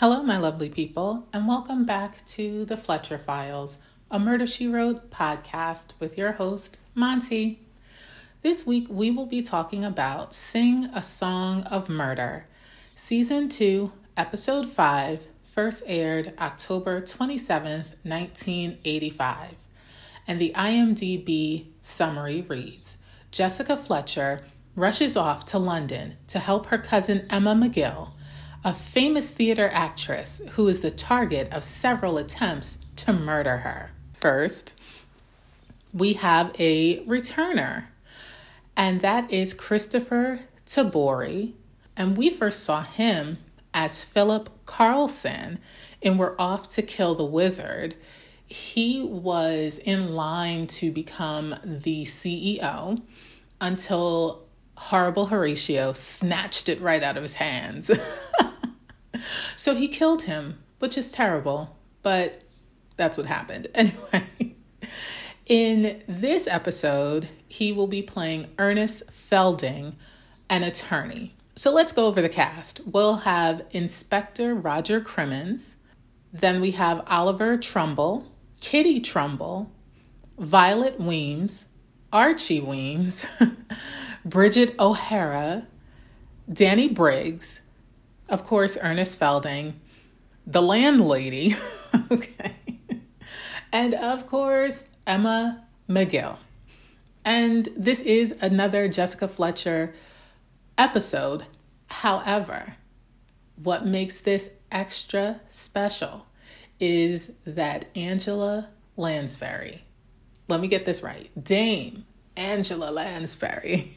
Hello, my lovely people, and welcome back to the Fletcher Files, a Murder She Wrote podcast with your host, Monty. This week, we will be talking about Sing a Song of Murder, Season 2, Episode 5, first aired October 27th, 1985. And the IMDb summary reads Jessica Fletcher rushes off to London to help her cousin Emma Macgill a famous theater actress who is the target of several attempts to murder her. First, we have a returner, and that is Kristoffer Tabori. And we first saw him as Philip Carlson in We're Off to Kill the Wizard. He was in line to become the CEO until horrible Horatio snatched it right out of his hands. so he killed him, which is terrible, but that's what happened. Anyway, in this episode, he will be playing Ernest Felding, an attorney. So let's go over the cast. We'll have Inspector Roger Crimmins, then we have Oliver Trumbull, Kitty Trumbull, Violet Weems, Archie Weems, Bridget O'Hara, Danny Briggs, of course, Ernest Felding, the landlady, okay, and of course, Emma Macgill. And this is another Jessica Fletcher episode. However, what makes this extra special is that Angela Lansbury, let me get this right, Dame Angela Lansbury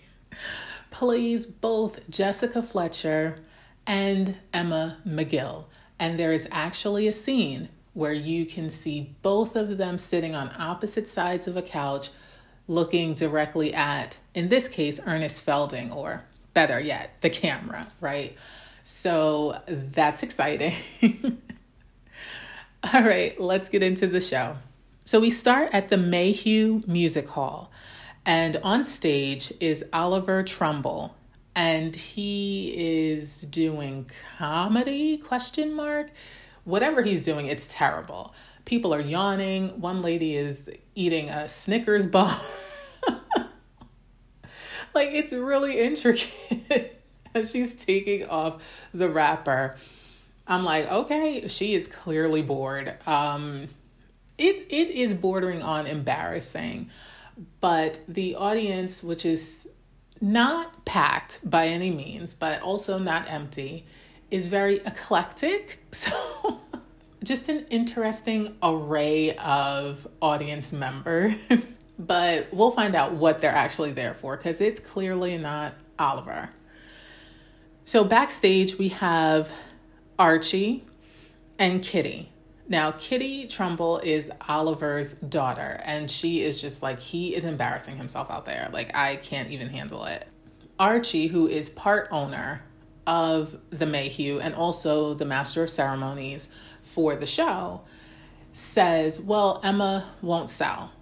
plays both Jessica Fletcher and Emma Macgill. And there is actually a scene where you can see both of them sitting on opposite sides of a couch looking directly at, in this case, Ernest Felding, or better yet, the camera, right? So that's exciting. All right, let's get into the show. So we start at the Mayhew Music Hall, and on stage is Oliver Trumbull, and he is doing comedy question mark? Whatever he's doing it's terrible. People are yawning. One lady is eating a snickers bar. Like it's really intricate as she's taking off the wrapper. I'm like okay she is clearly bored. Um it it is bordering on embarrassing. But the audience which is not packed by any means, but also not empty, is very eclectic. So, just an interesting array of audience members. but we'll find out what they're actually there for because it's clearly not Oliver. So, backstage, we have Archie and Kitty. Now, Kitty Trumbull is Oliver's daughter, and she is just like, he is embarrassing himself out there. Like, I can't even handle it. Archie, who is part owner of the Mayhew and also the master of ceremonies for the show, says, Well, Emma won't sell.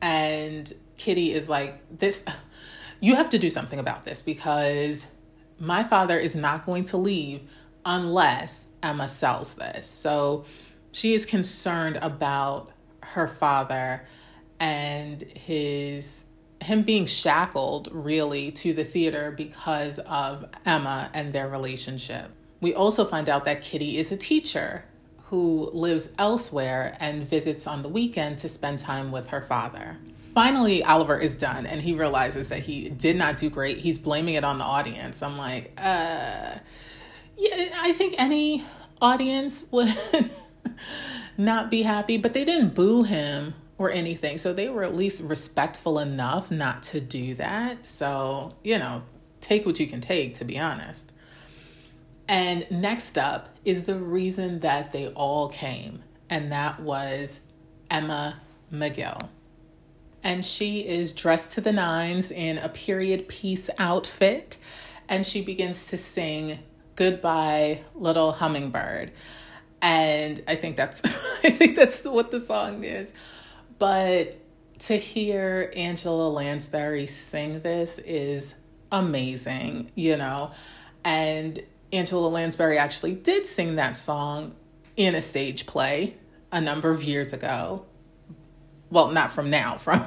And Kitty is like, This, you have to do something about this because my father is not going to leave unless Emma sells this. So, she is concerned about her father and his him being shackled really to the theater because of Emma and their relationship. We also find out that Kitty is a teacher who lives elsewhere and visits on the weekend to spend time with her father. Finally, Oliver is done and he realizes that he did not do great. He's blaming it on the audience. I'm like, uh, yeah, I think any audience would not be happy, but they didn't boo him or anything. So they were at least respectful enough not to do that. So, you know, take what you can take, to be honest. And next up is the reason that they all came, and that was Emma Macgill. And she is dressed to the nines in a period piece outfit, and she begins to sing Goodbye, Little Hummingbird and I think that's I think that's what the song is. But to hear Angela Lansbury sing this is amazing, you know. And Angela Lansbury actually did sing that song in a stage play a number of years ago. Well, not from now, from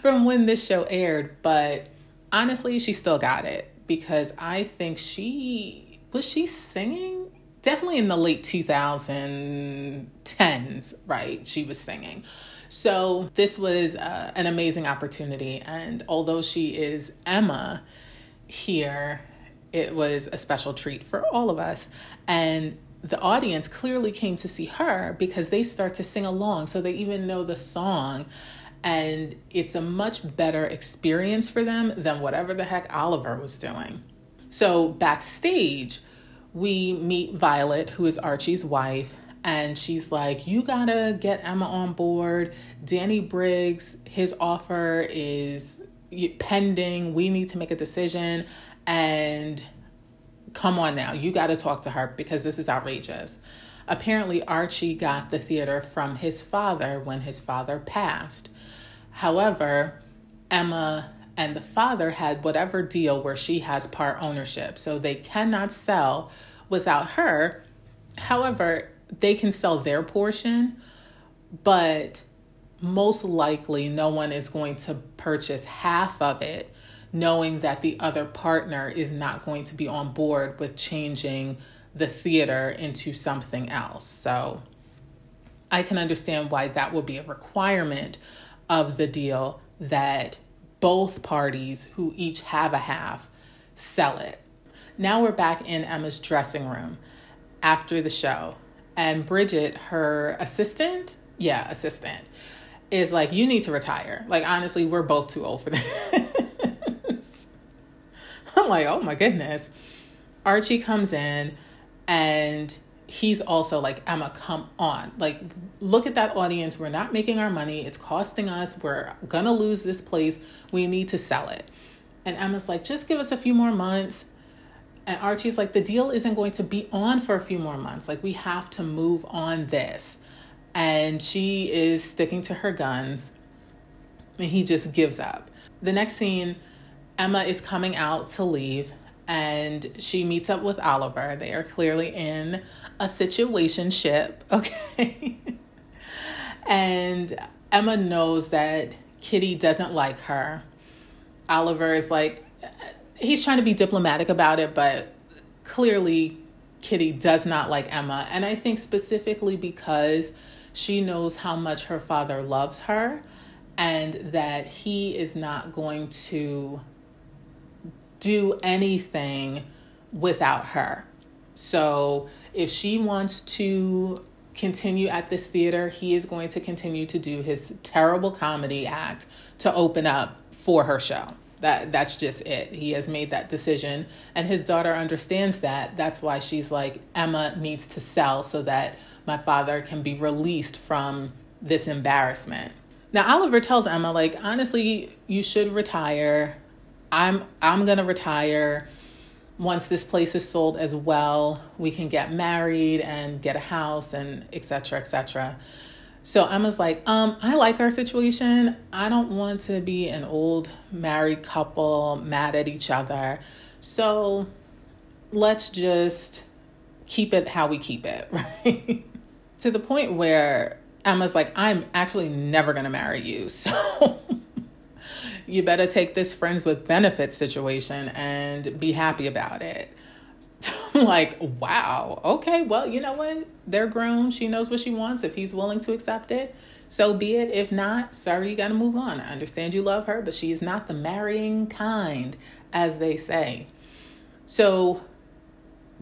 from when this show aired, but honestly, she still got it because I think she was she singing definitely in the late 2010s, right? She was singing. So this was uh, an amazing opportunity. And although she is Emma here, it was a special treat for all of us. And the audience clearly came to see her because they start to sing along. So they even know the song. And it's a much better experience for them than whatever the heck Oliver was doing. So backstage, we meet Violet, who is Archie's wife, and she's like, You gotta get Emma on board. Danny Briggs, his offer is pending. We need to make a decision. And come on now, you gotta talk to her because this is outrageous. Apparently, Archie got the theater from his father when his father passed. However, Emma and the father had whatever deal where she has part ownership. So they cannot sell without her. However, they can sell their portion, but most likely no one is going to purchase half of it knowing that the other partner is not going to be on board with changing the theater into something else. So I can understand why that would be a requirement of the deal that both parties who each have a half sell it. Now we're back in Emma's dressing room after the show, and Bridget, her assistant, yeah, assistant, is like, You need to retire. Like, honestly, we're both too old for this. I'm like, Oh my goodness. Archie comes in and he's also like, Emma, come on. Like, look at that audience. We're not making our money. It's costing us. We're going to lose this place. We need to sell it. And Emma's like, just give us a few more months. And Archie's like, the deal isn't going to be on for a few more months. Like, we have to move on this. And she is sticking to her guns. And he just gives up. The next scene, Emma is coming out to leave and she meets up with Oliver. They are clearly in a situation ship, okay? and Emma knows that Kitty doesn't like her. Oliver is like, he's trying to be diplomatic about it, but clearly Kitty does not like Emma. And I think specifically because she knows how much her father loves her and that he is not going to do anything without her. So if she wants to continue at this theater, he is going to continue to do his terrible comedy act to open up for her show. That that's just it. He has made that decision and his daughter understands that. That's why she's like Emma needs to sell so that my father can be released from this embarrassment. Now Oliver tells Emma like honestly, you should retire. I'm I'm going to retire once this place is sold as well, we can get married and get a house and etc. etc. So Emma's like, um, I like our situation. I don't want to be an old married couple mad at each other. So let's just keep it how we keep it, right? to the point where Emma's like, I'm actually never going to marry you. So you better take this friends with benefits situation and be happy about it. I'm like, wow, okay, well, you know what? They're grown. She knows what she wants. If he's willing to accept it, so be it. If not, sorry, you got to move on. I understand you love her, but she is not the marrying kind, as they say. So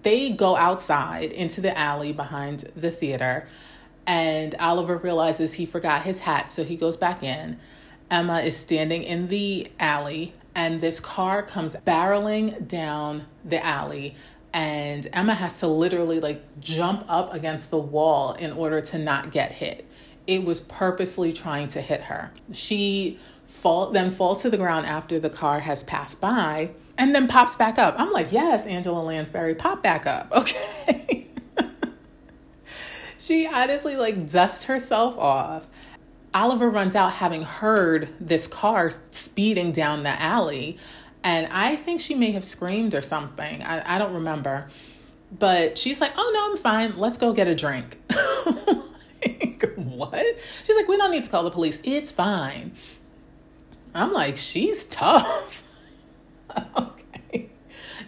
they go outside into the alley behind the theater, and Oliver realizes he forgot his hat, so he goes back in. Emma is standing in the alley, and this car comes barreling down the alley. And Emma has to literally like jump up against the wall in order to not get hit. It was purposely trying to hit her. She fall, then falls to the ground after the car has passed by and then pops back up. I'm like, yes, Angela Lansbury, pop back up. Okay. she honestly like dusts herself off Oliver runs out having heard this car speeding down the alley And I think she may have screamed or something. I, I don't remember. But she's like, oh, no, I'm fine. Let's go get a drink. like, what? She's like, we don't need to call the police. It's fine. I'm like, she's tough. okay.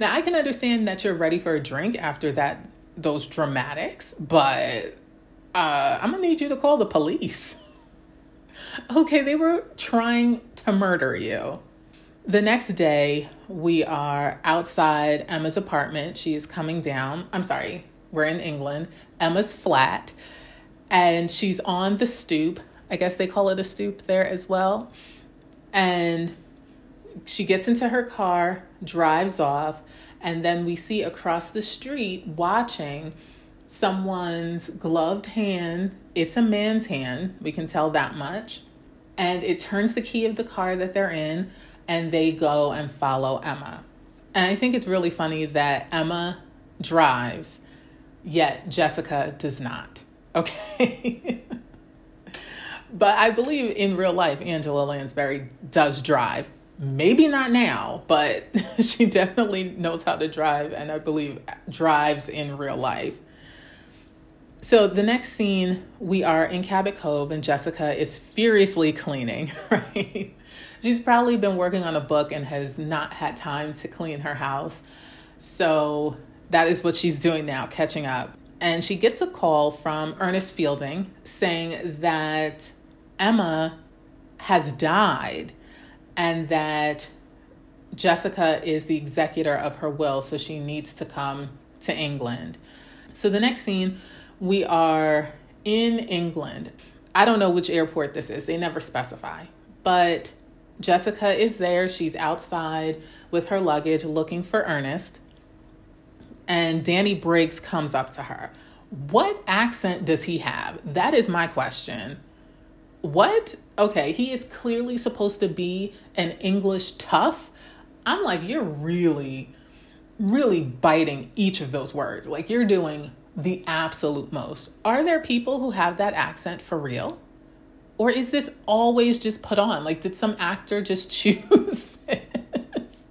Now, I can understand that you're ready for a drink after that, those dramatics, but uh, I'm to need you to call the police. okay, they were trying to murder you. The next day, we are outside Emma's apartment. She is coming down. I'm sorry, we're in England. Emma's flat, and she's on the stoop. I guess they call it a stoop there as well. And she gets into her car, drives off, and then we see across the street watching someone's gloved hand. It's a man's hand, we can tell that much. And it turns the key of the car that they're in and they go and follow Emma. And I think it's really funny that Emma drives, yet Jessica does not. Okay. but I believe in real life, Angela Lansbury does drive. Maybe not now, but she definitely knows how to drive, and I believe drives in real life. So the next scene, we are in Cabot Cove, and Jessica is furiously cleaning, right? she's probably been working on a book and has not had time to clean her house. So that is what she's doing now, catching up. And she gets a call from Ernest Fielding saying that Emma has died and that Jessica is the executor of her will, so she needs to come to England. So the next scene, we are in England. I don't know which airport this is, they never specify, but Jessica is there. She's outside with her luggage looking for Ernest. And Danny Briggs comes up to her. What accent does he have? That is my question. What? Okay, he is clearly supposed to be an English tough. I'm like, you're really, really biting each of those words. Like, you're doing the absolute most. Are there people who have that accent for real? Or is this always just put on? Like, did some actor just choose this?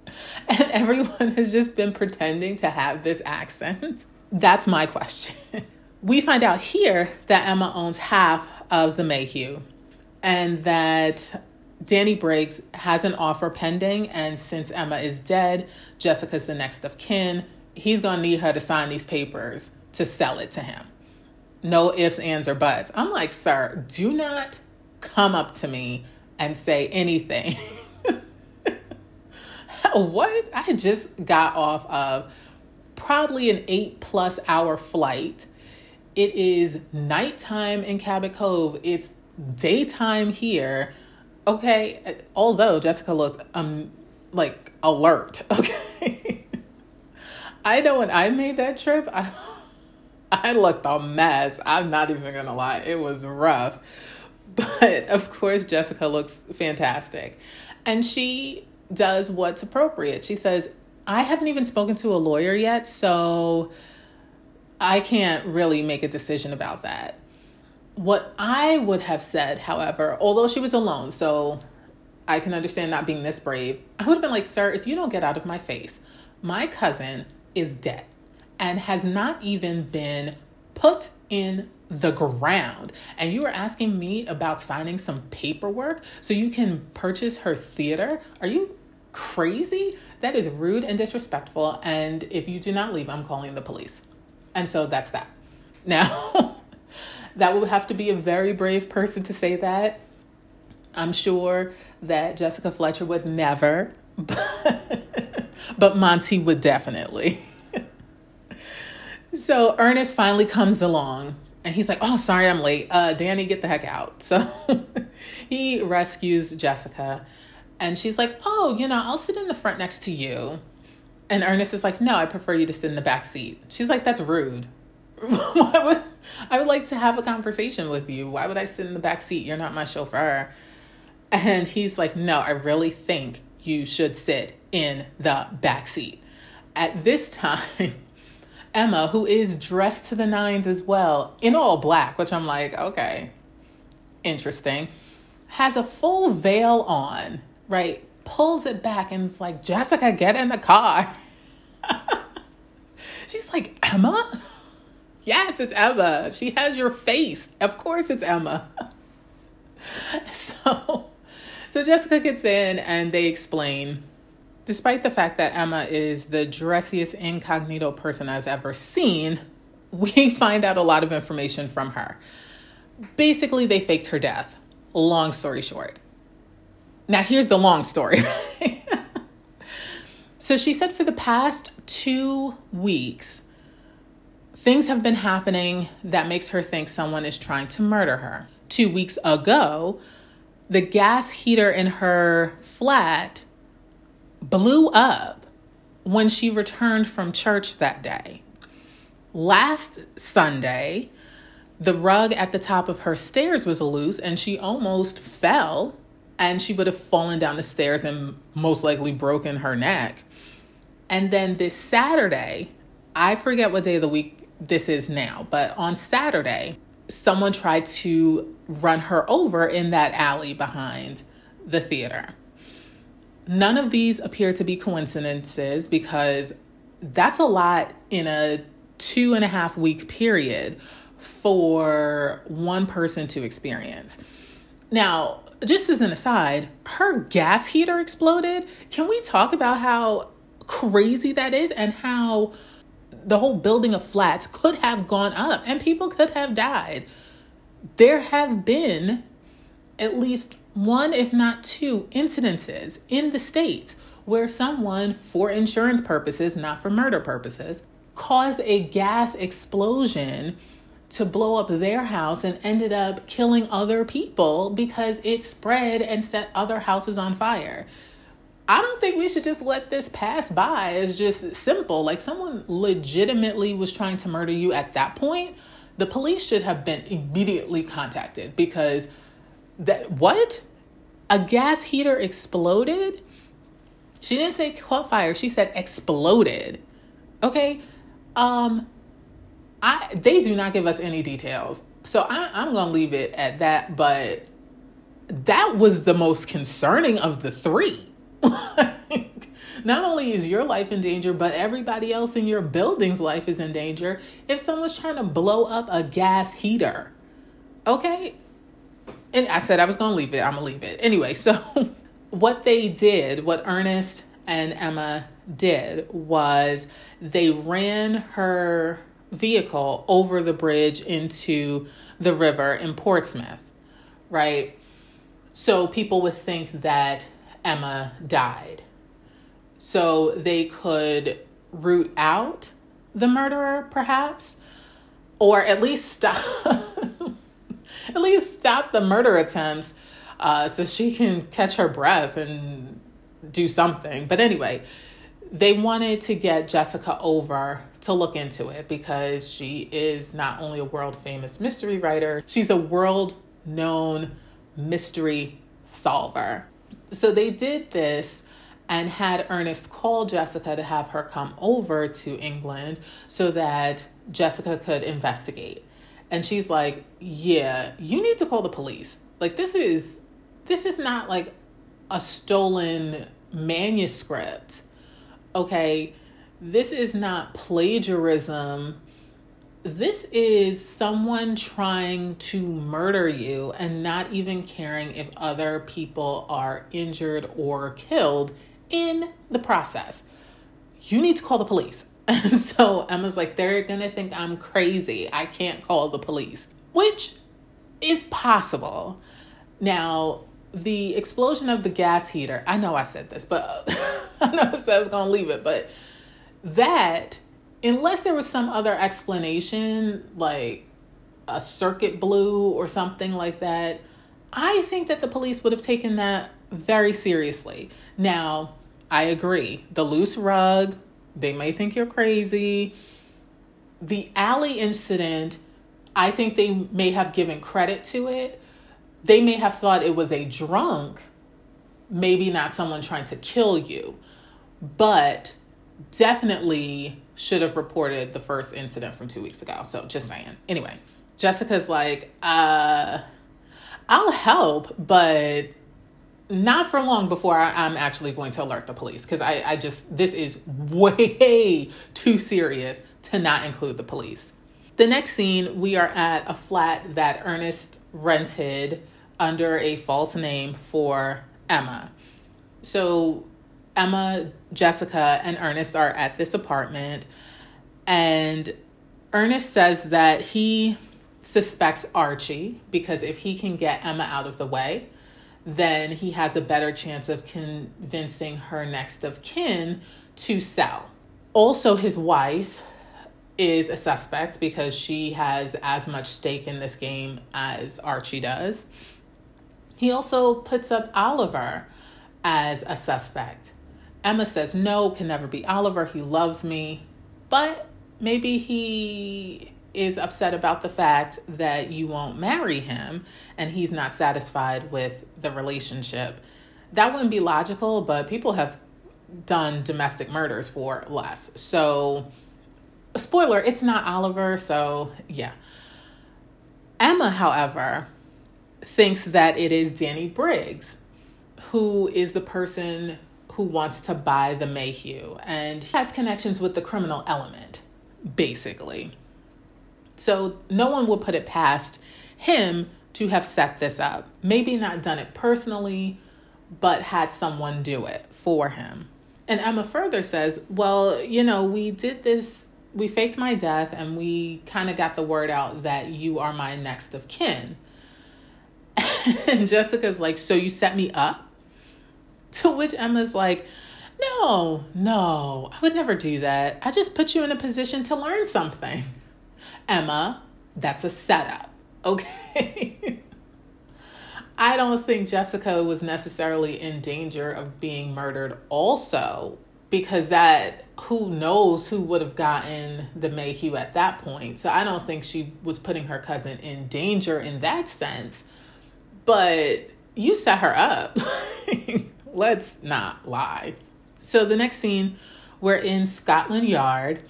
And everyone has just been pretending to have this accent? That's my question. We find out here that Emma owns half of the Mayhew and that Danny Briggs has an offer pending. And since Emma is dead, Jessica's the next of kin. He's going to need her to sign these papers to sell it to him. No ifs, ands, or buts. I'm like, sir, do not come up to me and say anything. what? I just got off of probably an eight plus hour flight. It is nighttime in Cabot Cove. It's daytime here. Okay, although Jessica looked um like alert. Okay. I know when I made that trip, I I looked a mess. I'm not even gonna lie. It was rough. But of course, Jessica looks fantastic. And she does what's appropriate. She says, I haven't even spoken to a lawyer yet, so I can't really make a decision about that. What I would have said, however, although she was alone, so I can understand not being this brave, I would have been like, Sir, if you don't get out of my face, my cousin is dead and has not even been put in the ground. And you are asking me about signing some paperwork so you can purchase her theater? Are you crazy? That is rude and disrespectful. And if you do not leave, I'm calling the police. And so that's that. Now, that would have to be a very brave person to say that. I'm sure that Jessica Fletcher would never, but, but Monty would definitely. So Ernest finally comes along and he's like, "Oh, sorry, I'm late. Uh, Danny, get the heck out." So he rescues Jessica, and she's like, "Oh, you know, I'll sit in the front next to you." And Ernest is like, "No, I prefer you to sit in the back seat." She's like, "That's rude. Why would I would like to have a conversation with you? Why would I sit in the back seat? You're not my chauffeur." And he's like, "No, I really think you should sit in the back seat." At this time, Emma, who is dressed to the nines as well, in all black, which I'm like, okay, interesting, has a full veil on, right? pulls it back and it's like, Jessica, get in the car. She's like, Emma? Yes, it's Emma. She has your face. Of course it's Emma. so so Jessica gets in and they explain despite the fact that Emma is the dressiest incognito person I've ever seen, we find out a lot of information from her. Basically, they faked her death. Long story short. Now, here's the long story. so she said for the past two weeks, things have been happening that makes her think someone is trying to murder her. Two weeks ago, the gas heater in her flat blew up when she returned from church that day. Last Sunday, the rug at the top of her stairs was loose and she almost fell and she would have fallen down the stairs and most likely broken her neck. And then this Saturday, I forget what day of the week this is now, but on Saturday, someone tried to run her over in that alley behind the theater. None of these appear to be coincidences because that's a lot in a two and a half week period for one person to experience. Now, just as an aside, her gas heater exploded. Can we talk about how crazy that is and how the whole building of flats could have gone up and people could have died? There have been at least one, if not two, incidences in the state where someone, for insurance purposes, not for murder purposes, caused a gas explosion to blow up their house and ended up killing other people because it spread and set other houses on fire. I don't think we should just let this pass by It's just simple. Like someone legitimately was trying to murder you at that point. The police should have been immediately contacted because that what? A gas heater exploded? She didn't say caught fire, she said exploded. Okay? Um I they do not give us any details. So I, I'm gonna leave it at that, but that was the most concerning of the three. Not only is your life in danger, but everybody else in your building's life is in danger if someone's trying to blow up a gas heater. Okay? And I said I was going to leave it. I'm going to leave it. Anyway, so what they did, what Ernest and Emma did was they ran her vehicle over the bridge into the river in Portsmouth, right? So people would think that Emma died. So they could root out the murderer, perhaps, or at least stop. At least stop the murder attempts uh, so she can catch her breath and do something. But anyway, they wanted to get Jessica over to look into it because she is not only a world famous mystery writer, she's a world known mystery solver. So they did this and had Ernest call Jessica to have her come over to England so that Jessica could investigate. And she's like, "Yeah, you need to call the police. Like this is this is not like a stolen manuscript. Okay? This is not plagiarism this is someone trying to murder you and not even caring if other people are injured or killed in the process. You need to call the police. And so Emma's like, they're gonna think I'm crazy. I can't call the police, which is possible. Now, the explosion of the gas heater, I know I said this, but I know I said I was gonna leave it, but that unless there was some other explanation, like a circuit blew or something like that, I think that the police would have taken that very seriously. Now, I agree. The loose rug, they may think you're crazy. The alley incident, I think they may have given credit to it. They may have thought it was a drunk, maybe not someone trying to kill you, but definitely should have reported the first incident from two weeks ago. So just saying. Anyway, Jessica's like, uh, I'll help, but not for long before I, am actually going to alert the police because I, I just, this is way too serious to not include the police. The next scene, we are at a flat that Ernest rented under a false name for Emma. So Emma, Jessica, and Ernest are at this apartment, and Ernest says that he suspects Archie because if he can get Emma out of the way, then he has a better chance of convincing her next of kin to sell. Also, his wife is a suspect because she has as much stake in this game as Archie does. He also puts up Oliver as a suspect. Emma says, No, can never be Oliver. He loves me. But maybe he is upset about the fact that you won't marry him and he's not satisfied with the relationship. That wouldn't be logical, but people have done domestic murders for less. So, spoiler, it's not Oliver. So, yeah. Emma, however, thinks that it is Danny Briggs, who is the person who wants to buy the Mayhew and has connections with the criminal element, basically. So no one would put it past him to have set this up. Maybe not done it personally, but had someone do it for him. And Emma further says, Well, you know, we did this, we faked my death, and we kind of got the word out that you are my next of kin. and Jessica's like, So you set me up? To which Emma's like, No, no, I would never do that. I just put you in a position to learn something. Emma, that's a setup, okay? I don't think Jessica was necessarily in danger of being murdered, also, because that who knows who would have gotten the Mayhew at that point. So I don't think she was putting her cousin in danger in that sense. But you set her up. Let's not lie. So the next scene, we're in Scotland Yard,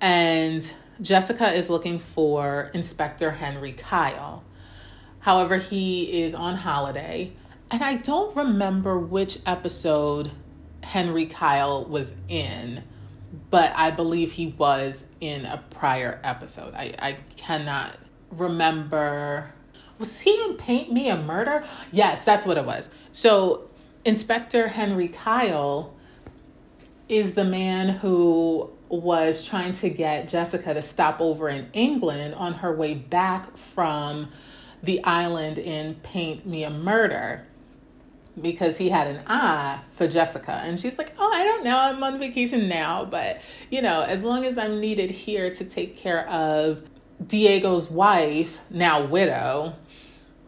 and Jessica is looking for Inspector Henry Kyle. However, he is on holiday, and I don't remember which episode Henry Kyle was in, but I believe he was in a prior episode. I, I cannot remember. Was he in Paint Me a Murder? Yes, that's what it was. So Inspector Henry Kyle is the man who was trying to get Jessica to stop over in England on her way back from the island in Paint Me a Murder because he had an eye for Jessica. And she's like, Oh, I don't know. I'm on vacation now. But, you know, as long as I'm needed here to take care of Diego's wife, now widow,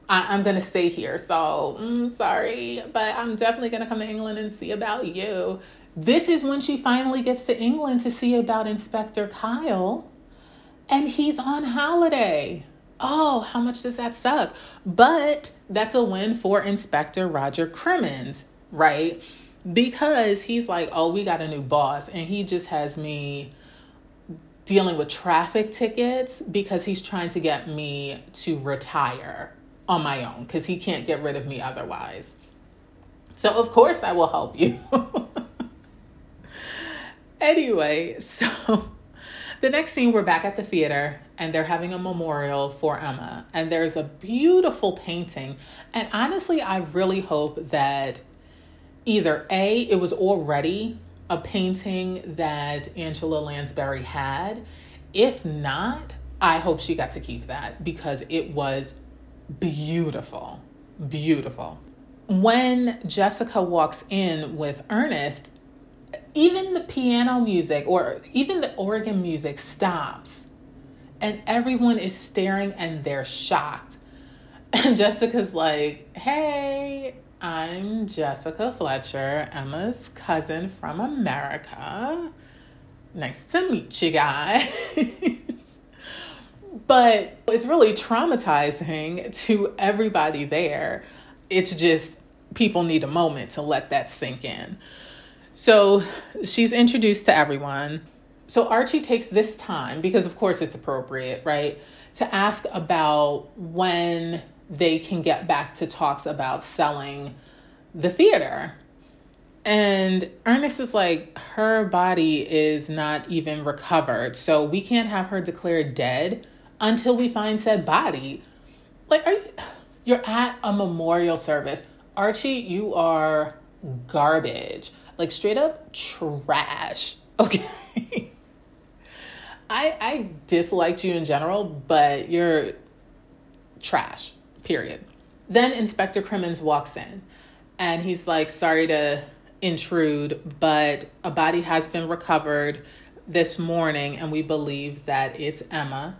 I, am going to stay here. So, mm, sorry, but I'm definitely going to come to England and see about you. This is when she finally gets to England to see about Inspector Kyle, and he's on holiday. Oh, how much does that suck? But that's a win for Inspector Roger Crimmins, right? Because he's like, oh, we got a new boss, and he just has me dealing with traffic tickets because he's trying to get me to retire on my own because he can't get rid of me otherwise. So, of course, I will help you. anyway, so the next scene, we're back at the theater and they're having a memorial for Emma. And there's a beautiful painting. And honestly, I really hope that either A, it was already a painting that Angela Lansbury had. If not, I hope she got to keep that because it was beautiful. Beautiful. When Jessica walks in with Ernest, even the piano music or even the organ music stops and everyone is staring and they're shocked. And Jessica's like, hey, I'm Jessica Fletcher, Emma's cousin from America. Nice to meet you guys. but it's really traumatizing to everybody there. It's just people need a moment to let that sink in. So she's introduced to everyone. So Archie takes this time, because of course it's appropriate, right, to ask about when they can get back to talks about selling the theater. And Ernest is like, her body is not even recovered. So we can't have her declared dead until we find said body. Like, are you, you're at a memorial service. Archie, you are garbage. Like, straight up trash. Okay. I I disliked you in general, but you're trash. Period. Then Inspector Crimmins walks in and he's like, sorry to intrude, but a body has been recovered this morning, and we believe that it's Emma.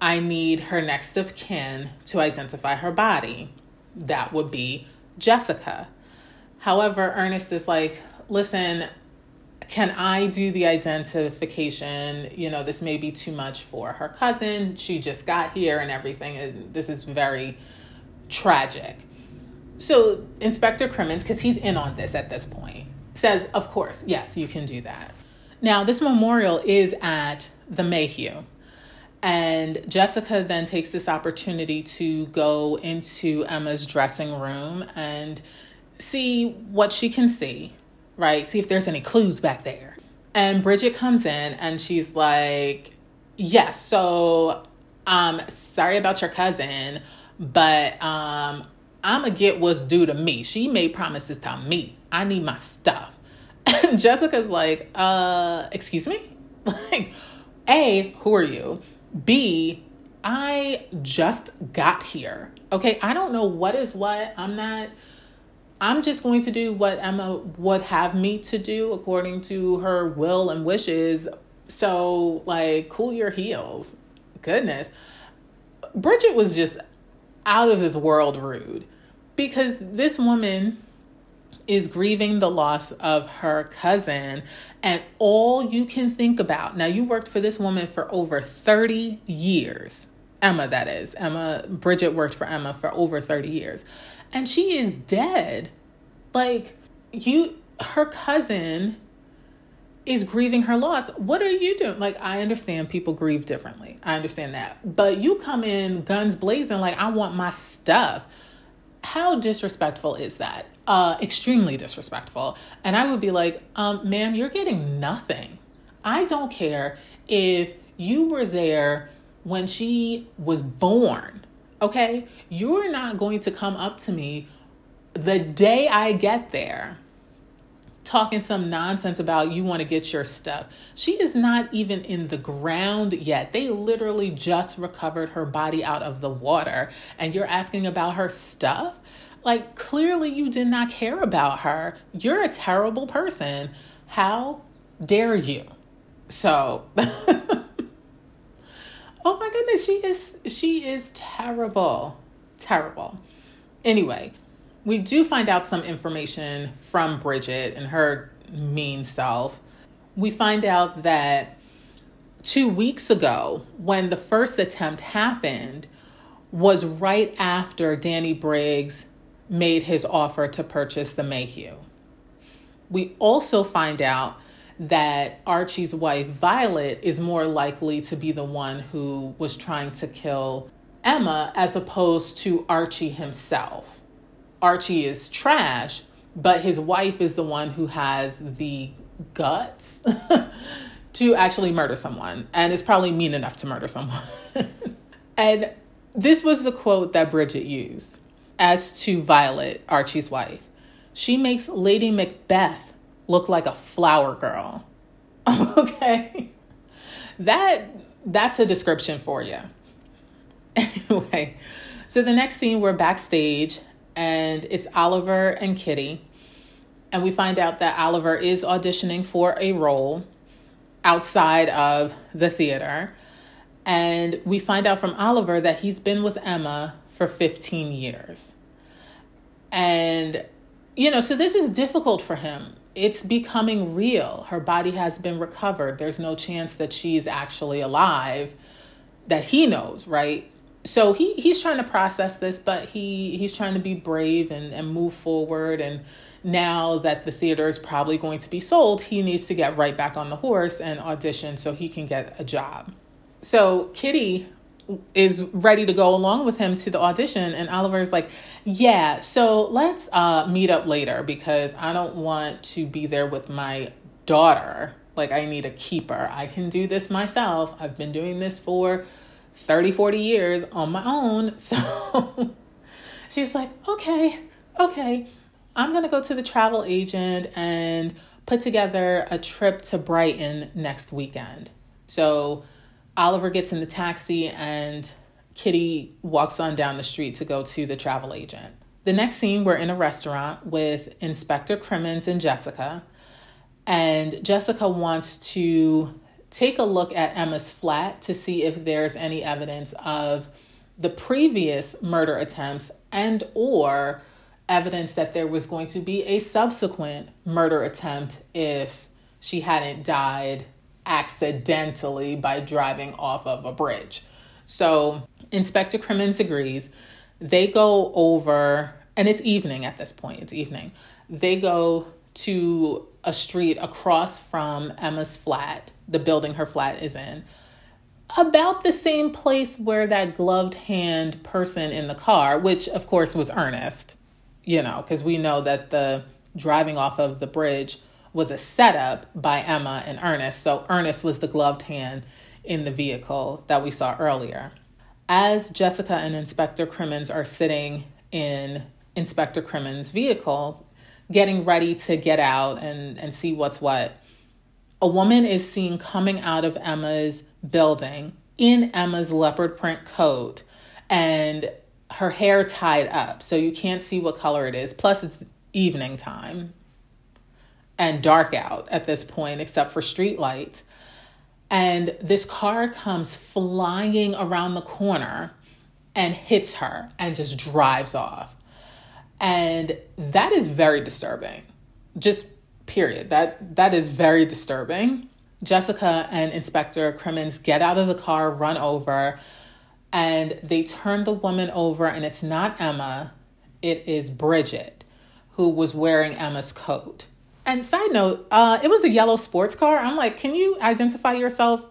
I need her next of kin to identify her body. That would be Jessica. However, Ernest is like, listen, can I do the identification? You know, this may be too much for her cousin. She just got here and everything. And this is very tragic. So Inspector Crimmins, because he's in on this at this point, says, of course, yes, you can do that. Now, this memorial is at the Mayhew. And Jessica then takes this opportunity to go into Emma's dressing room and see what she can see, right? See if there's any clues back there. And Bridget comes in and she's like, Yes, so um sorry about your cousin, but um I'm gonna get what's due to me. She made promises to me. I need my stuff. And Jessica's like, uh, excuse me? Like, A, who are you? B, I just got here. Okay, I don't know what is what. I'm not I'm just going to do what Emma would have me to do according to her will and wishes. So, like, cool your heels. Goodness. Bridget was just out of this world rude because this woman is grieving the loss of her cousin and all you can think about now you worked for this woman for over 30 years emma that is emma bridget worked for emma for over 30 years and she is dead like you her cousin is grieving her loss. What are you doing? Like, I understand people grieve differently. I understand that. But you come in guns blazing, like, I want my stuff. How disrespectful is that? Uh, extremely disrespectful. And I would be like, um, ma'am, you're getting nothing. I don't care if you were there when she was born, okay? You're not going to come up to me the day I get there talking some nonsense about you want to get your stuff. She is not even in the ground yet. They literally just recovered her body out of the water, and you're asking about her stuff? Like, clearly, you did not care about her. You're a terrible person. How dare you? So, oh my goodness, she is she is terrible. Terrible. Anyway, we do find out some information from Bridget and her mean self. We find out that two weeks ago, when the first attempt happened, was right after Danny Briggs made his offer to purchase the Mayhew. We also find out that Archie's wife, Violet, is more likely to be the one who was trying to kill Emma as opposed to Archie himself. Archie is trash, but his wife is the one who has the guts to actually murder someone and is probably mean enough to murder someone. and this was the quote that Bridget used as to Violet, Archie's wife. She makes Lady Macbeth look like a flower girl. okay. That that's a description for you. Anyway, so the next scene we're backstage and it's Oliver and Kitty. And we find out that Oliver is auditioning for a role outside of the theater. And we find out from Oliver that he's been with Emma for 15 years. And, you know, so this is difficult for him. It's becoming real. Her body has been recovered. There's no chance that she's actually alive that he knows, right? so he he's trying to process this but he he's trying to be brave and and move forward and now that the theater is probably going to be sold he needs to get right back on the horse and audition so he can get a job so kitty is ready to go along with him to the audition and Oliver's like, "Yeah, so let's uh meet up later because I don't want to be there with my daughter. Like I need a keeper. I can do this myself. I've been doing this for 30, 40 years on my own." So she's like, "Okay, okay. I'm going to go to the travel agent and put together a trip to Brighton next weekend." So Oliver gets in the taxi and Kitty walks on down the street to go to the travel agent. The next scene, we're in a restaurant with Inspector Crimmins and Jessica. And Jessica wants to take a look at Emma's flat to see if there's any evidence of the previous murder attempts and or evidence that there was going to be a subsequent murder attempt if she hadn't died accidentally by driving off of a bridge. So Inspector Crimmins agrees. They go over, and it's evening at this point, it's evening. They go to a street across from Emma's flat, the building her flat is in, about the same place where that gloved hand person in the car, which of course was Ernest, you know, because we know that the driving off of the bridge was a setup by Emma and Ernest. So Ernest was the gloved hand in the vehicle that we saw earlier. As Jessica and Inspector Crimmins are sitting in Inspector Crimmins' vehicle, getting ready to get out and, and see what's what, a woman is seen coming out of Emma's building in Emma's leopard print coat and her hair tied up. So you can't see what color it is. Plus, it's evening time and dark out at this point, except for street lights. And this car comes flying around the corner and hits her and just drives off. And that is very disturbing. Just period. That that is very disturbing. Jessica and Inspector Crimmins get out of the car, run over, and they turn the woman over, and it's not Emma, it is Bridget, who was wearing Emma's coat. And side note, uh, it was a yellow sports car. I'm like, can you identify yourself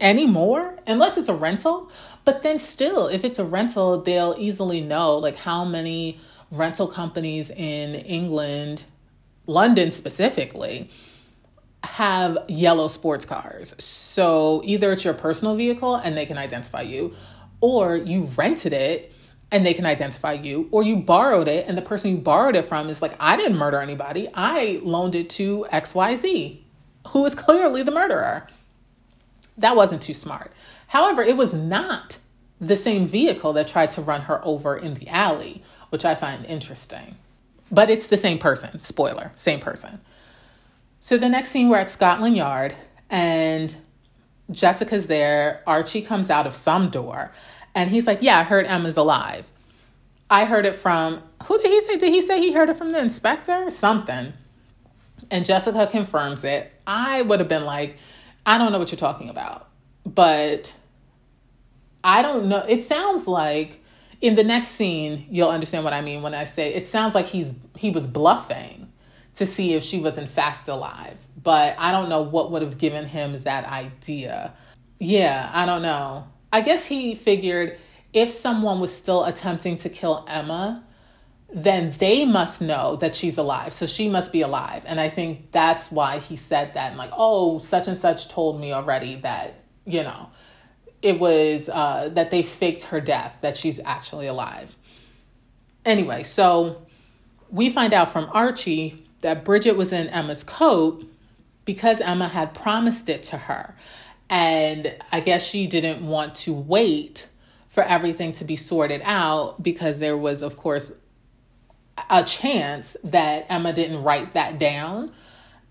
anymore? Unless it's a rental. But then still, if it's a rental, they'll easily know like how many rental companies in England, London specifically, have yellow sports cars. So either it's your personal vehicle and they can identify you, or you rented it and they can identify you, or you borrowed it and the person you borrowed it from is like, I didn't murder anybody. I loaned it to XYZ, who is clearly the murderer. That wasn't too smart. However, it was not the same vehicle that tried to run her over in the alley, which I find interesting. But it's the same person, spoiler, same person. So the next scene, we're at Scotland Yard and Jessica's there. Archie comes out of some door and he's like, Yeah, I heard Emma's alive. I heard it from, who did he say? Did he say he heard it from the inspector? Something. And Jessica confirms it. I would have been like, I don't know what you're talking about. But I don't know. It sounds like in the next scene, you'll understand what I mean when I say it sounds like he's he was bluffing to see if she was in fact alive. But I don't know what would have given him that idea. Yeah, I don't know. I guess he figured if someone was still attempting to kill Emma, then they must know that she's alive. So she must be alive. And I think that's why he said that. And like, oh, such and such told me already that, you know, it was uh, that they faked her death, that she's actually alive. Anyway, so we find out from Archie that Bridget was in Emma's coat because Emma had promised it to her. And I guess she didn't want to wait for everything to be sorted out because there was, of course, a chance that Emma didn't write that down.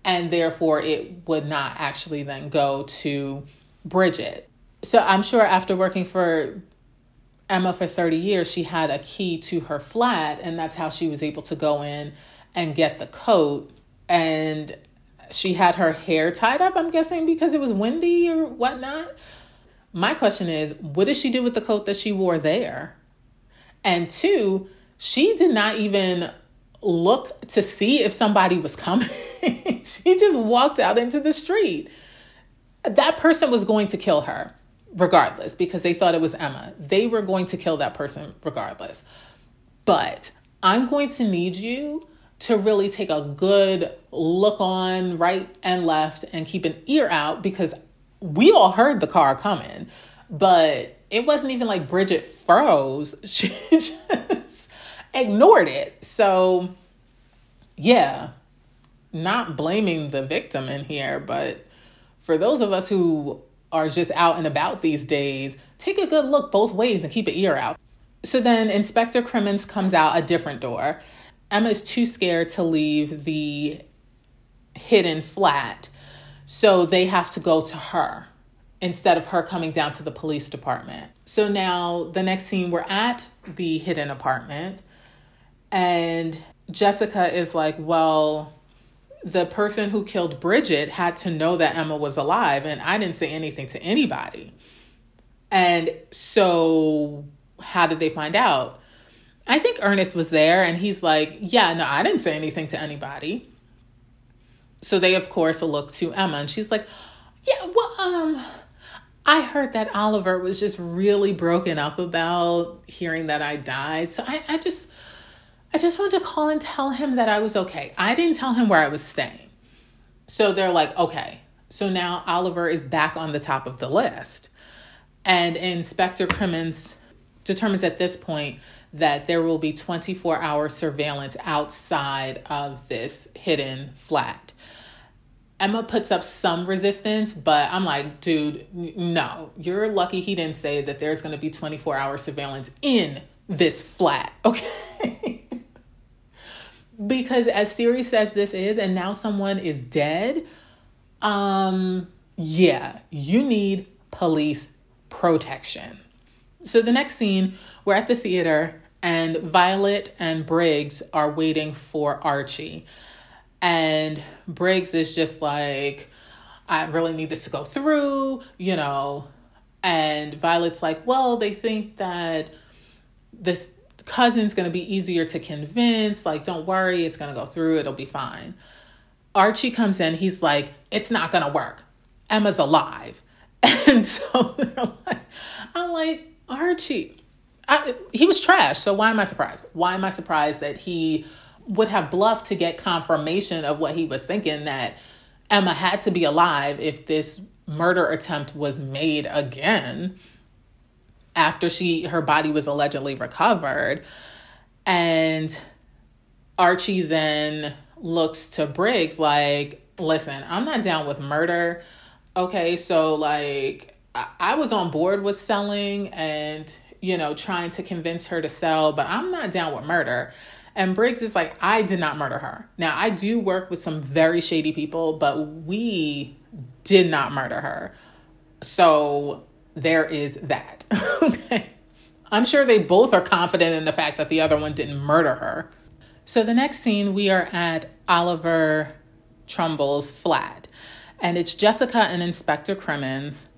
And therefore, it would not actually then go to Bridget. So I'm sure after working for Emma for 30 years, she had a key to her flat, and that's how she was able to go in and get the coat. And she had her hair tied up, I'm guessing because it was windy or whatnot. My question is, what did she do with the coat that she wore there? And two, she did not even look to see if somebody was coming. she just walked out into the street. That person was going to kill her. regardless because they thought it was Emma. They were going to kill that person regardless. But I'm going to need you to really take a good look on right and left and keep an ear out because we all heard the car coming, but it wasn't even like Bridget froze. She just ignored it. So, yeah, not blaming the victim in here, but for those of us who are just out and about these days, take a good look both ways and keep an ear out. So then Inspector Crimmins comes out a different door. Emma is too scared to leave the hidden flat, so they have to go to her instead of her coming down to the police department. So now the next scene, we're at the hidden apartment, and Jessica is like, Well, the person who killed Bridget had to know that Emma was alive, and I didn't say anything to anybody. And so, how did they find out? I think Ernest was there, and he's like, Yeah, no, I didn't say anything to anybody. So they, of course, look to Emma, and she's like, Yeah, well, um, I heard that Oliver was just really broken up about hearing that I died. So I, I just I just wanted to call and tell him that I was okay. I didn't tell him where I was staying. So they're like, okay. So now Oliver is back on the top of the list. And Inspector Crimmins determines at this point that there will be 24 hour surveillance outside of this hidden flat. Emma puts up some resistance, but I'm like, dude, no, you're lucky he didn't say that there's going to be 24 hour surveillance in this flat, okay? because as serious as this is and now someone is dead um yeah you need police protection so the next scene we're at the theater and violet and briggs are waiting for archie and briggs is just like i really need this to go through you know and violet's like well they think that this cousin's going to be easier to convince. Like, don't worry, it's going to go through, it'll be fine. Archie comes in, he's like, it's not going to work. Emma's alive. And so like, I'm like, Archie, I, he was trash. So why am I surprised? Why am I surprised that he would have bluffed to get confirmation of what he was thinking that Emma had to be alive if this murder attempt was made again? after she her body was allegedly recovered and Archie then looks to Briggs like listen I'm not down with murder okay so like I, I was on board with selling and you know trying to convince her to sell but I'm not down with murder and Briggs is like, I did not murder her. Now, I do work with some very shady people, but we did not murder her. So there is that. okay. I'm sure they both are confident in the fact that the other one didn't murder her. So the next scene, we are at Oliver Trumbull's flat, and it's Jessica and Inspector Crimmins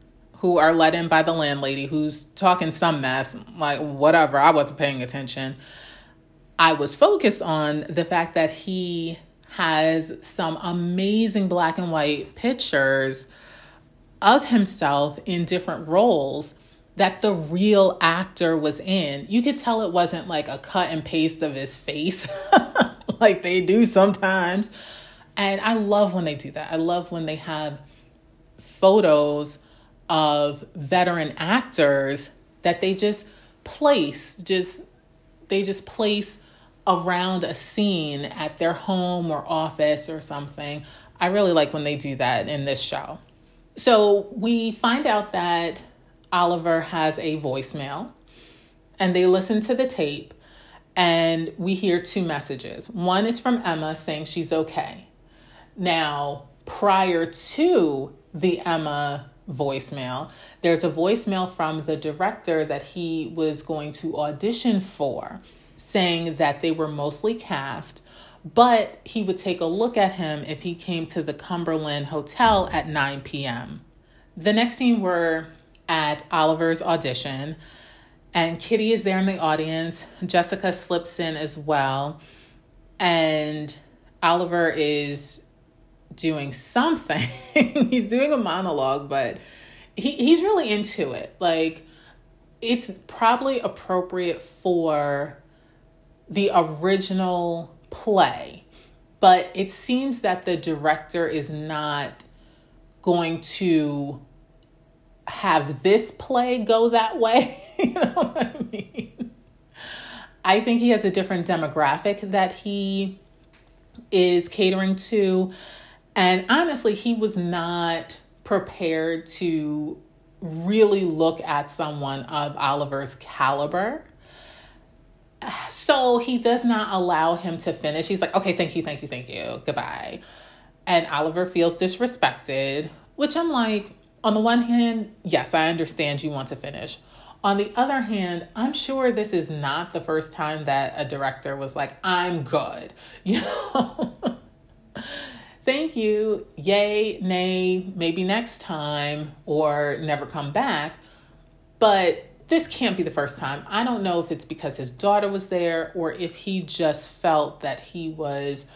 who are let in by the landlady who's talking some mess, like whatever, I wasn't paying attention. I was focused on the fact that he has some amazing black and white pictures of himself in different roles that the real actor was in. You could tell it wasn't like a cut and paste of his face like they do sometimes. And I love when they do that. I love when they have photos of veteran actors that they just place, just they just place around a scene at their home or office or something. I really like when they do that in this show. So we find out that Oliver has a voicemail and they listen to the tape and we hear two messages. One is from Emma saying she's okay. Now, prior to the Emma voicemail, there's a voicemail from the director that he was going to audition for saying that they were mostly cast but he would take a look at him if he came to the Cumberland Hotel at 9 p.m. The next scene, we're at Oliver's audition, and Kitty is there in the audience. Jessica slips in as well, and Oliver is doing something. He's doing a monologue, but he, he's really into it. Like, it's probably appropriate for the original play, but it seems that the director is not going to have this play go that way. you know what I mean? I think he has a different demographic that he is catering to. And honestly, he was not prepared to really look at someone of Oliver's caliber. So he does not allow him to finish. He's like, okay, thank you, thank you, thank you, goodbye. And Oliver feels disrespected, which I'm like, on the one hand, yes, I understand you want to finish. On the other hand, I'm sure this is not the first time that a director was like, I'm good. You know? Thank you. Yay, nay, maybe next time, or never come back. But this can't be the first time. I don't know if it's because his daughter was there or if he just felt that he was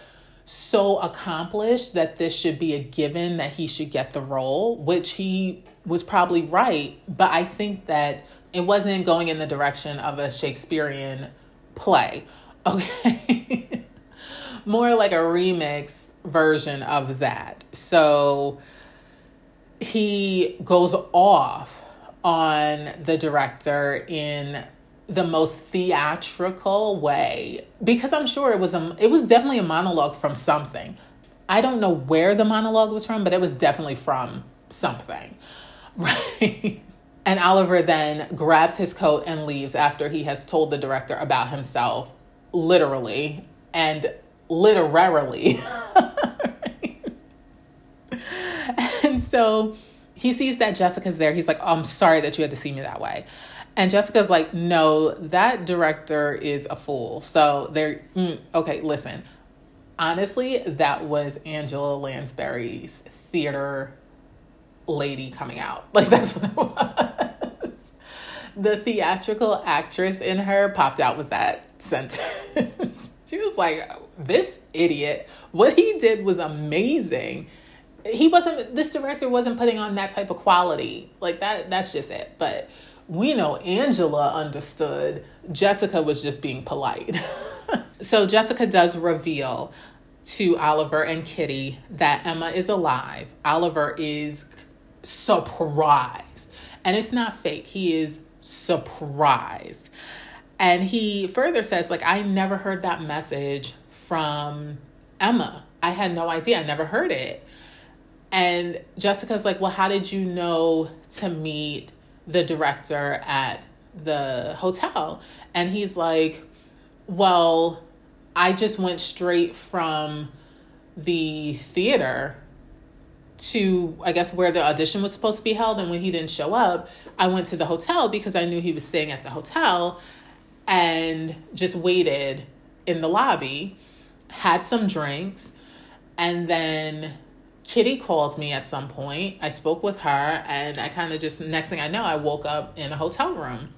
so accomplished that this should be a given that he should get the role, which he was probably right. But I think that it wasn't going in the direction of a Shakespearean play. Okay. More like a remix version of that. So he goes off on the director in the most theatrical way because I'm sure it was a it was definitely a monologue from something. I don't know where the monologue was from, but it was definitely from something. Right? And Oliver then grabs his coat and leaves after he has told the director about himself literally and literarily. and so he sees that Jessica's there. He's like, oh, I'm sorry that you had to see me that way. And Jessica's like, no, that director is a fool. So they're, mm, okay, listen. Honestly, that was Angela Lansbury's theater lady coming out. Like, that's what it was. the theatrical actress in her popped out with that sentence. she was like, this idiot, what he did was amazing. He wasn't, this director wasn't putting on that type of quality. Like, that, that's just it. But, we know Angela understood. Jessica was just being polite. so Jessica does reveal to Oliver and Kitty that Emma is alive. Oliver is surprised. And it's not fake. He is surprised. And he further says like I never heard that message from Emma. I had no idea. I never heard it. And Jessica's like, "Well, how did you know to meet the director at the hotel. And he's like, Well, I just went straight from the theater to, I guess, where the audition was supposed to be held. And when he didn't show up, I went to the hotel because I knew he was staying at the hotel and just waited in the lobby, had some drinks, and then Kitty called me at some point. I spoke with her, and I kind of just, next thing I know, I woke up in a hotel room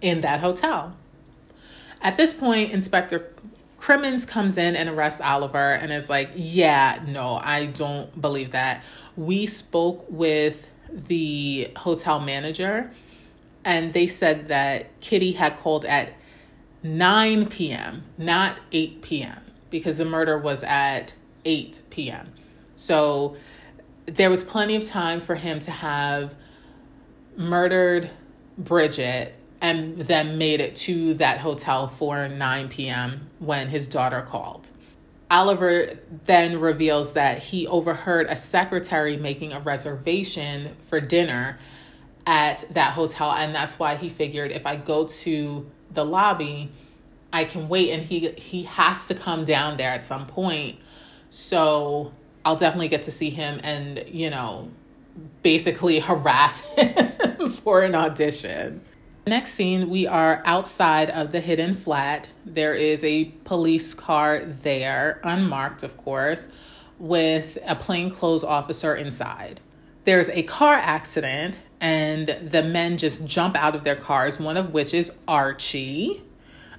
in that hotel. At this point, Inspector Crimmins comes in and arrests Oliver and is like, Yeah, no, I don't believe that. We spoke with the hotel manager, and they said that Kitty had called at 9 p.m., not 8 p.m., because the murder was at 8 p.m. So there was plenty of time for him to have murdered Bridget and then made it to that hotel for 9 p.m. when his daughter called. Oliver then reveals that he overheard a secretary making a reservation for dinner at that hotel, and that's why he figured if I go to the lobby, I can wait, and he he has to come down there at some point. So I'll definitely get to see him and, you know, basically harass him for an audition. Next scene, we are outside of the hidden flat. There is a police car there, unmarked, of course, with a plainclothes officer inside. There's a car accident, and the men just jump out of their cars, one of which is Archie,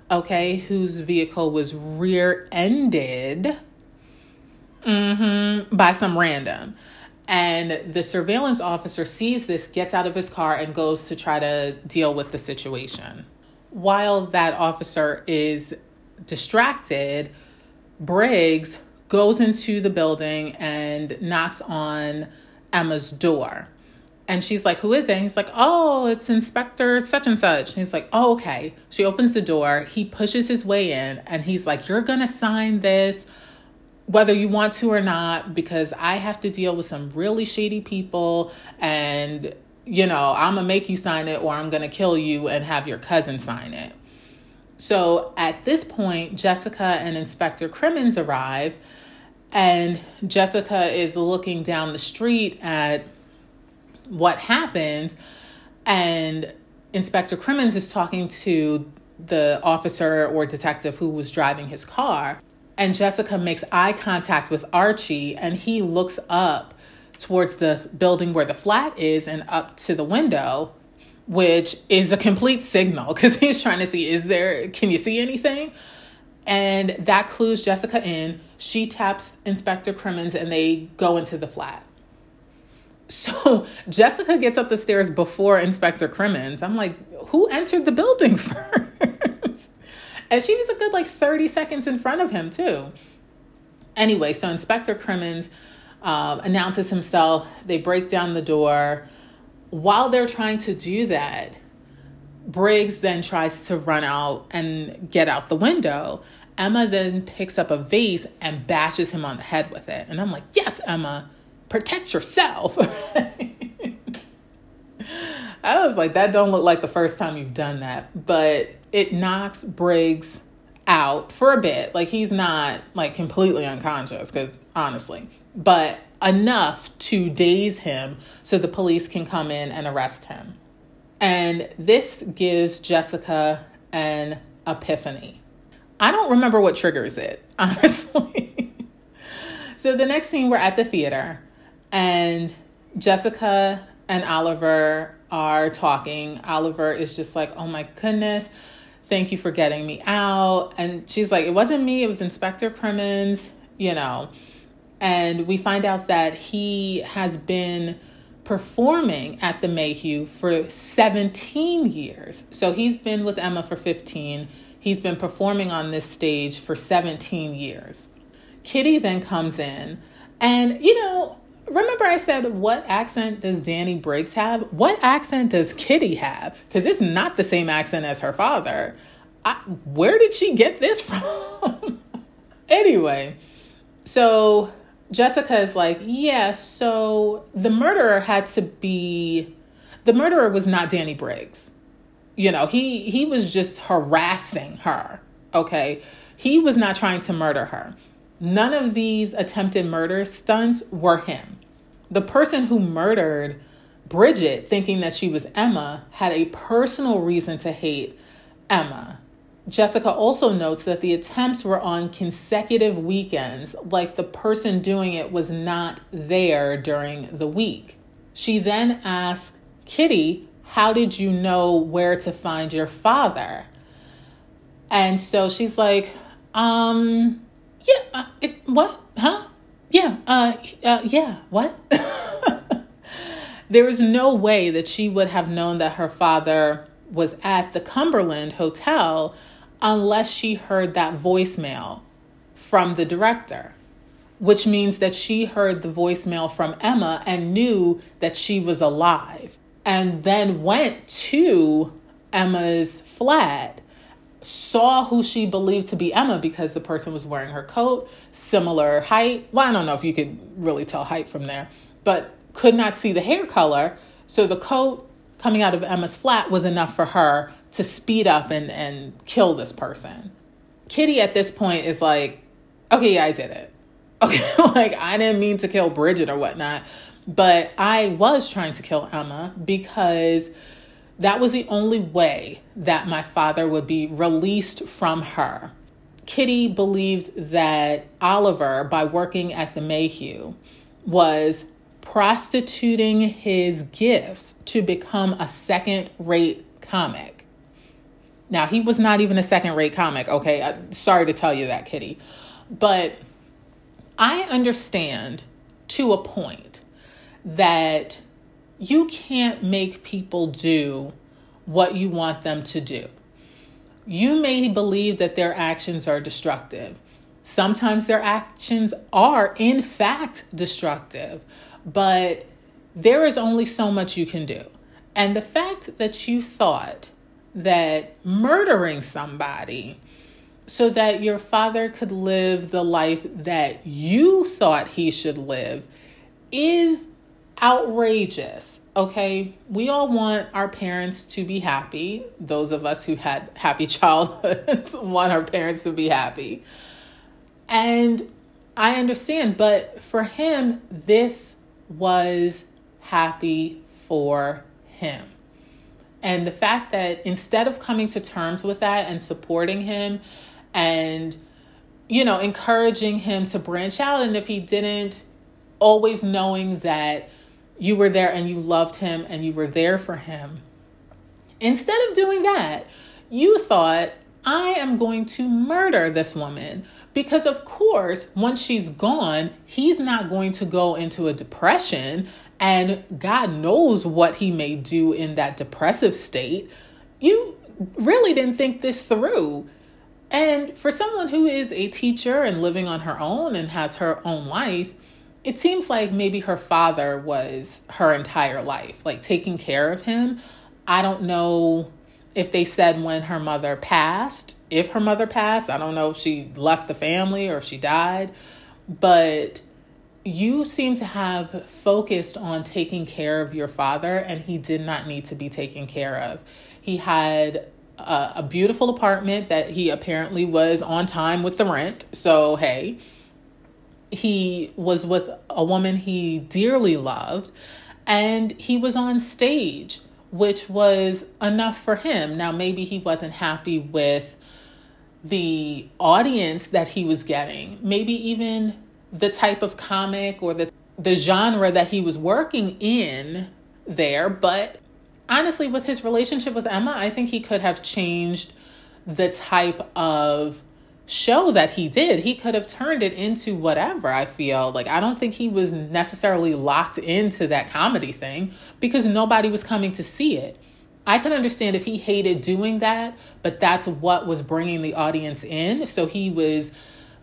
okay, whose vehicle was rear ended mm-hmm, by some random. And the surveillance officer sees this, gets out of his car, and goes to try to deal with the situation. While that officer is distracted, Briggs goes into the building and knocks on Emma's door. And she's like, Who is it? And he's like, Oh, it's Inspector such and such. And he's like, Oh, okay. She opens the door. He pushes his way in and he's like, You're going to sign this whether you want to or not, because I have to deal with some really shady people and, you know, I'm going to make you sign it or I'm going to kill you and have your cousin sign it. So at this point, Jessica and Inspector Crimmins arrive, and Jessica is looking down the street at what happened, and Inspector Crimmins is talking to the officer or detective who was driving his car. And Jessica makes eye contact with Archie, and he looks up towards the building where the flat is and up to the window which is a complete signal because he's trying to see is there can you see anything and that clues jessica in. She taps inspector crimmins and they go into the flat. So jessica gets up the stairs before inspector crimmins. I'm like who entered the building first? And she was a good like 30 seconds in front of him too. Anyway so inspector crimmins um, announces himself. They break down the door. While they're trying to do that, Briggs then tries to run out and get out the window. Emma then picks up a vase and bashes him on the head with it. And I'm like, yes, Emma, protect yourself. I was like, that don't look like the first time you've done that. But it knocks Briggs out for a bit. Like he's not like completely unconscious, because honestly, but enough to daze him so the police can come in and arrest him. And this gives Jessica an epiphany. I don't remember what triggers it, honestly. so the next scene, we're at the theater, and Jessica and Oliver are talking. Oliver is just like, oh my goodness, thank you for getting me out. And she's like, it wasn't me, it was Inspector Crimmins, you know. And we find out that he has been performing at the Mayhew for 17 years. So he's been with Emma for 15. He's been performing on this stage for 17 years. Kitty then comes in, and you know, remember I said, what accent does Danny Briggs have? What accent does Kitty have? Because it's not the same accent as her father. I, where did she get this from? anyway, so Jessica is like, yeah, so the murderer had to be the murderer was not Danny Briggs. You know, he he was just harassing her. Okay? He was not trying to murder her. None of these attempted murder stunts were him. The person who murdered Bridget, thinking that she was Emma, had a personal reason to hate Emma. Jessica also notes that the attempts were on consecutive weekends, like the person doing it was not there during the week. She then asks Kitty, How did you know where to find your father? And so she's like, Um, yeah, uh, it, what? Huh? Yeah, uh, uh yeah, what? there is no way that she would have known that her father was at the Cumberland Hotel unless she heard that voicemail from the director, which means that she heard the voicemail from Emma and knew that she was alive, and then went to Emma's flat. Saw who she believed to be Emma because the person was wearing her coat, similar height. Well, I don't know if you could really tell height from there, but could not see the hair color. So the coat coming out of Emma's flat was enough for her to speed up and, and kill this person. Kitty at this point is like, okay, yeah, I did it. Okay, like I didn't mean to kill Bridget or whatnot, but I was trying to kill Emma because that was the only way that my father would be released from her. Kitty believed that Oliver, by working at the Mayhew, was prostituting his gifts to become a second rate comic. Now, he was not even a second rate comic, okay? I, sorry to tell you that, Kitty. But I understand to a point that you can't make people do what you want them to do. You may believe that their actions are destructive. Sometimes their actions are, in fact, destructive, but there is only so much you can do. And the fact that you thought that murdering somebody so that your father could live the life that you thought he should live is outrageous. Okay, we all want our parents to be happy. Those of us who had happy childhoods want our parents to be happy. And I understand, but for him, this was happy for him. And the fact that instead of coming to terms with that and supporting him and, you know, encouraging him to branch out, and if he didn't, always knowing that you were there and you loved him and you were there for him. Instead of doing that, you thought, I am going to murder this woman. Because, of course, once she's gone, he's not going to go into a depression and God knows what he may do in that depressive state. You really didn't think this through. And for someone who is a teacher and living on her own and has her own life, it seems like maybe her father was her entire life, like taking care of him. I don't know if they said when her mother passed, if her mother passed. I don't know if she left the family or if she died, but you seem to have focused on taking care of your father, and he did not need to be taken care of. He had a, a, beautiful apartment that he apparently was on time with the rent. So, hey, he was with a woman he dearly loved, and he was on stage, which was enough for him. Now, maybe he wasn't happy with the audience that he was getting, maybe even the type of comic or the the genre that he was working in there, but honestly with his relationship with Emma, I think he could have changed the type of show that he did. He could have turned it into whatever, I feel. Like I don't think he was necessarily locked into that comedy thing because nobody was coming to see it. I can understand if he hated doing that, but that's what was bringing the audience in. So he was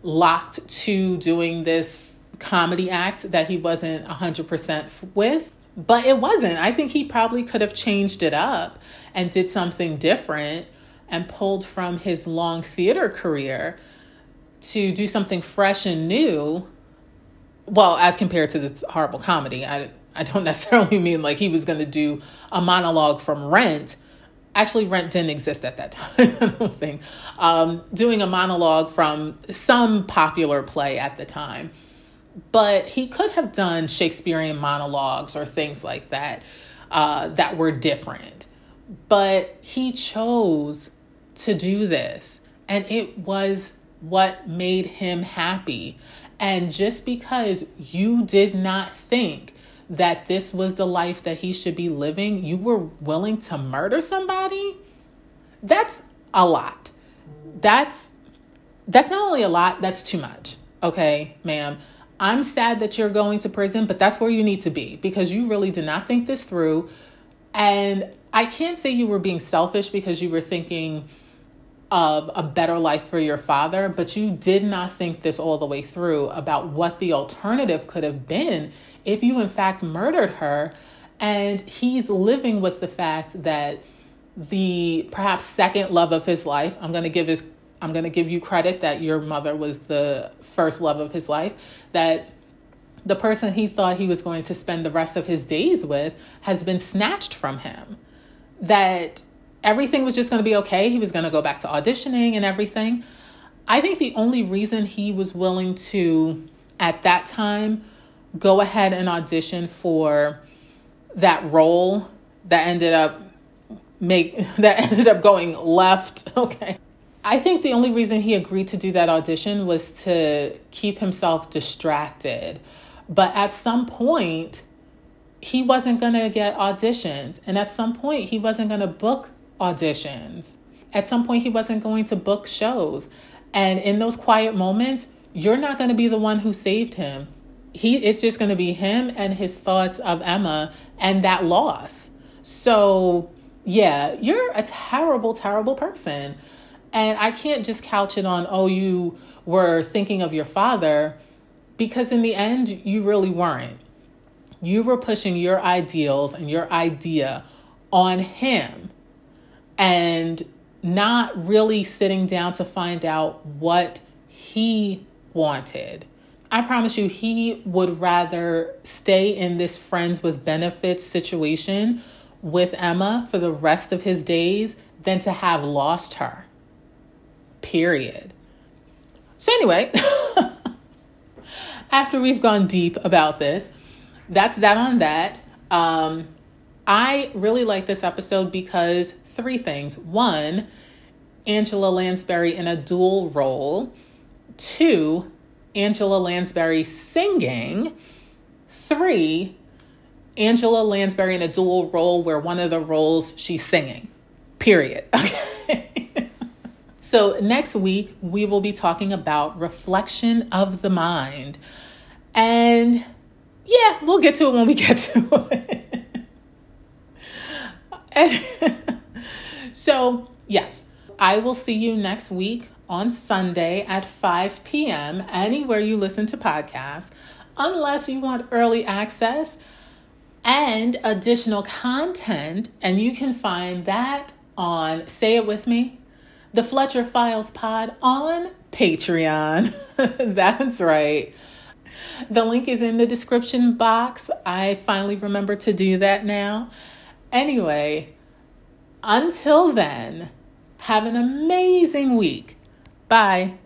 locked to doing this comedy act that he wasn't 100% with. But it wasn't. I think he probably could have changed it up and did something different and pulled from his long theater career to do something fresh and new. Well, as compared to this horrible comedy, I I don't necessarily mean like he was going to do a monologue from Rent actually rent didn't exist at that time i don't think. Um, doing a monologue from some popular play at the time. But he could have done shakespearean monologues or things like that uh, that were different. But he chose to do this and it was what made him happy. And just because you did not think that this was the life that he should be living, you were willing to murder somebody? That's a lot. That's that's not only a lot, that's too much. Okay, ma'am. I'm sad that you're going to prison, but that's where you need to be because you really did not think this through. And I can't say you were being selfish because you were thinking of a better life for your father, but you did not think this all the way through about what the alternative could have been if you in fact murdered her and he's living with the fact that the perhaps second love of his life i'm going to give his i'm going to give you credit that your mother was the first love of his life that the person he thought he was going to spend the rest of his days with has been snatched from him. That everything was just going to be okay. He was going to go back to auditioning and everything. I think the only reason he was willing to at that time go ahead and audition for that role that ended up make that ended up going left okay? I think the only reason he agreed to do that audition was to keep himself distracted. But at some point he wasn't going to get auditions and at some point he wasn't going to book auditions. At some point he wasn't going to book shows. And in those quiet moments you're not going to be the one who saved him he it's just going to be him and his thoughts of Emma and that loss. So, yeah, you're a terrible terrible person. And I can't just couch it on oh you were thinking of your father because in the end you really weren't. You were pushing your ideals and your idea on him and not really sitting down to find out what he wanted. I promise you, he would rather stay in this friends with benefits situation with Emma for the rest of his days than to have lost her. Period. So, anyway, after we've gone deep about this, that's that on that. Um, I really like this episode because three things. One, Angela Lansbury in a dual role. Two, Angela Lansbury singing. Three, Angela Lansbury in a dual role where one of the roles she's singing. Period. Okay. so, next week, we will be talking about reflection of the mind. And yeah, we'll get to it when we get to it. and, so, yes, I will see you next week on Sunday at 5 p.m. anywhere you listen to podcasts, unless you want early access and additional content. And you can find that on, say it with me, the Fletcher Files Pod on Patreon. That's right. The link is in the description box. I finally remember to do that now. Anyway, until then, have an amazing week. Bye.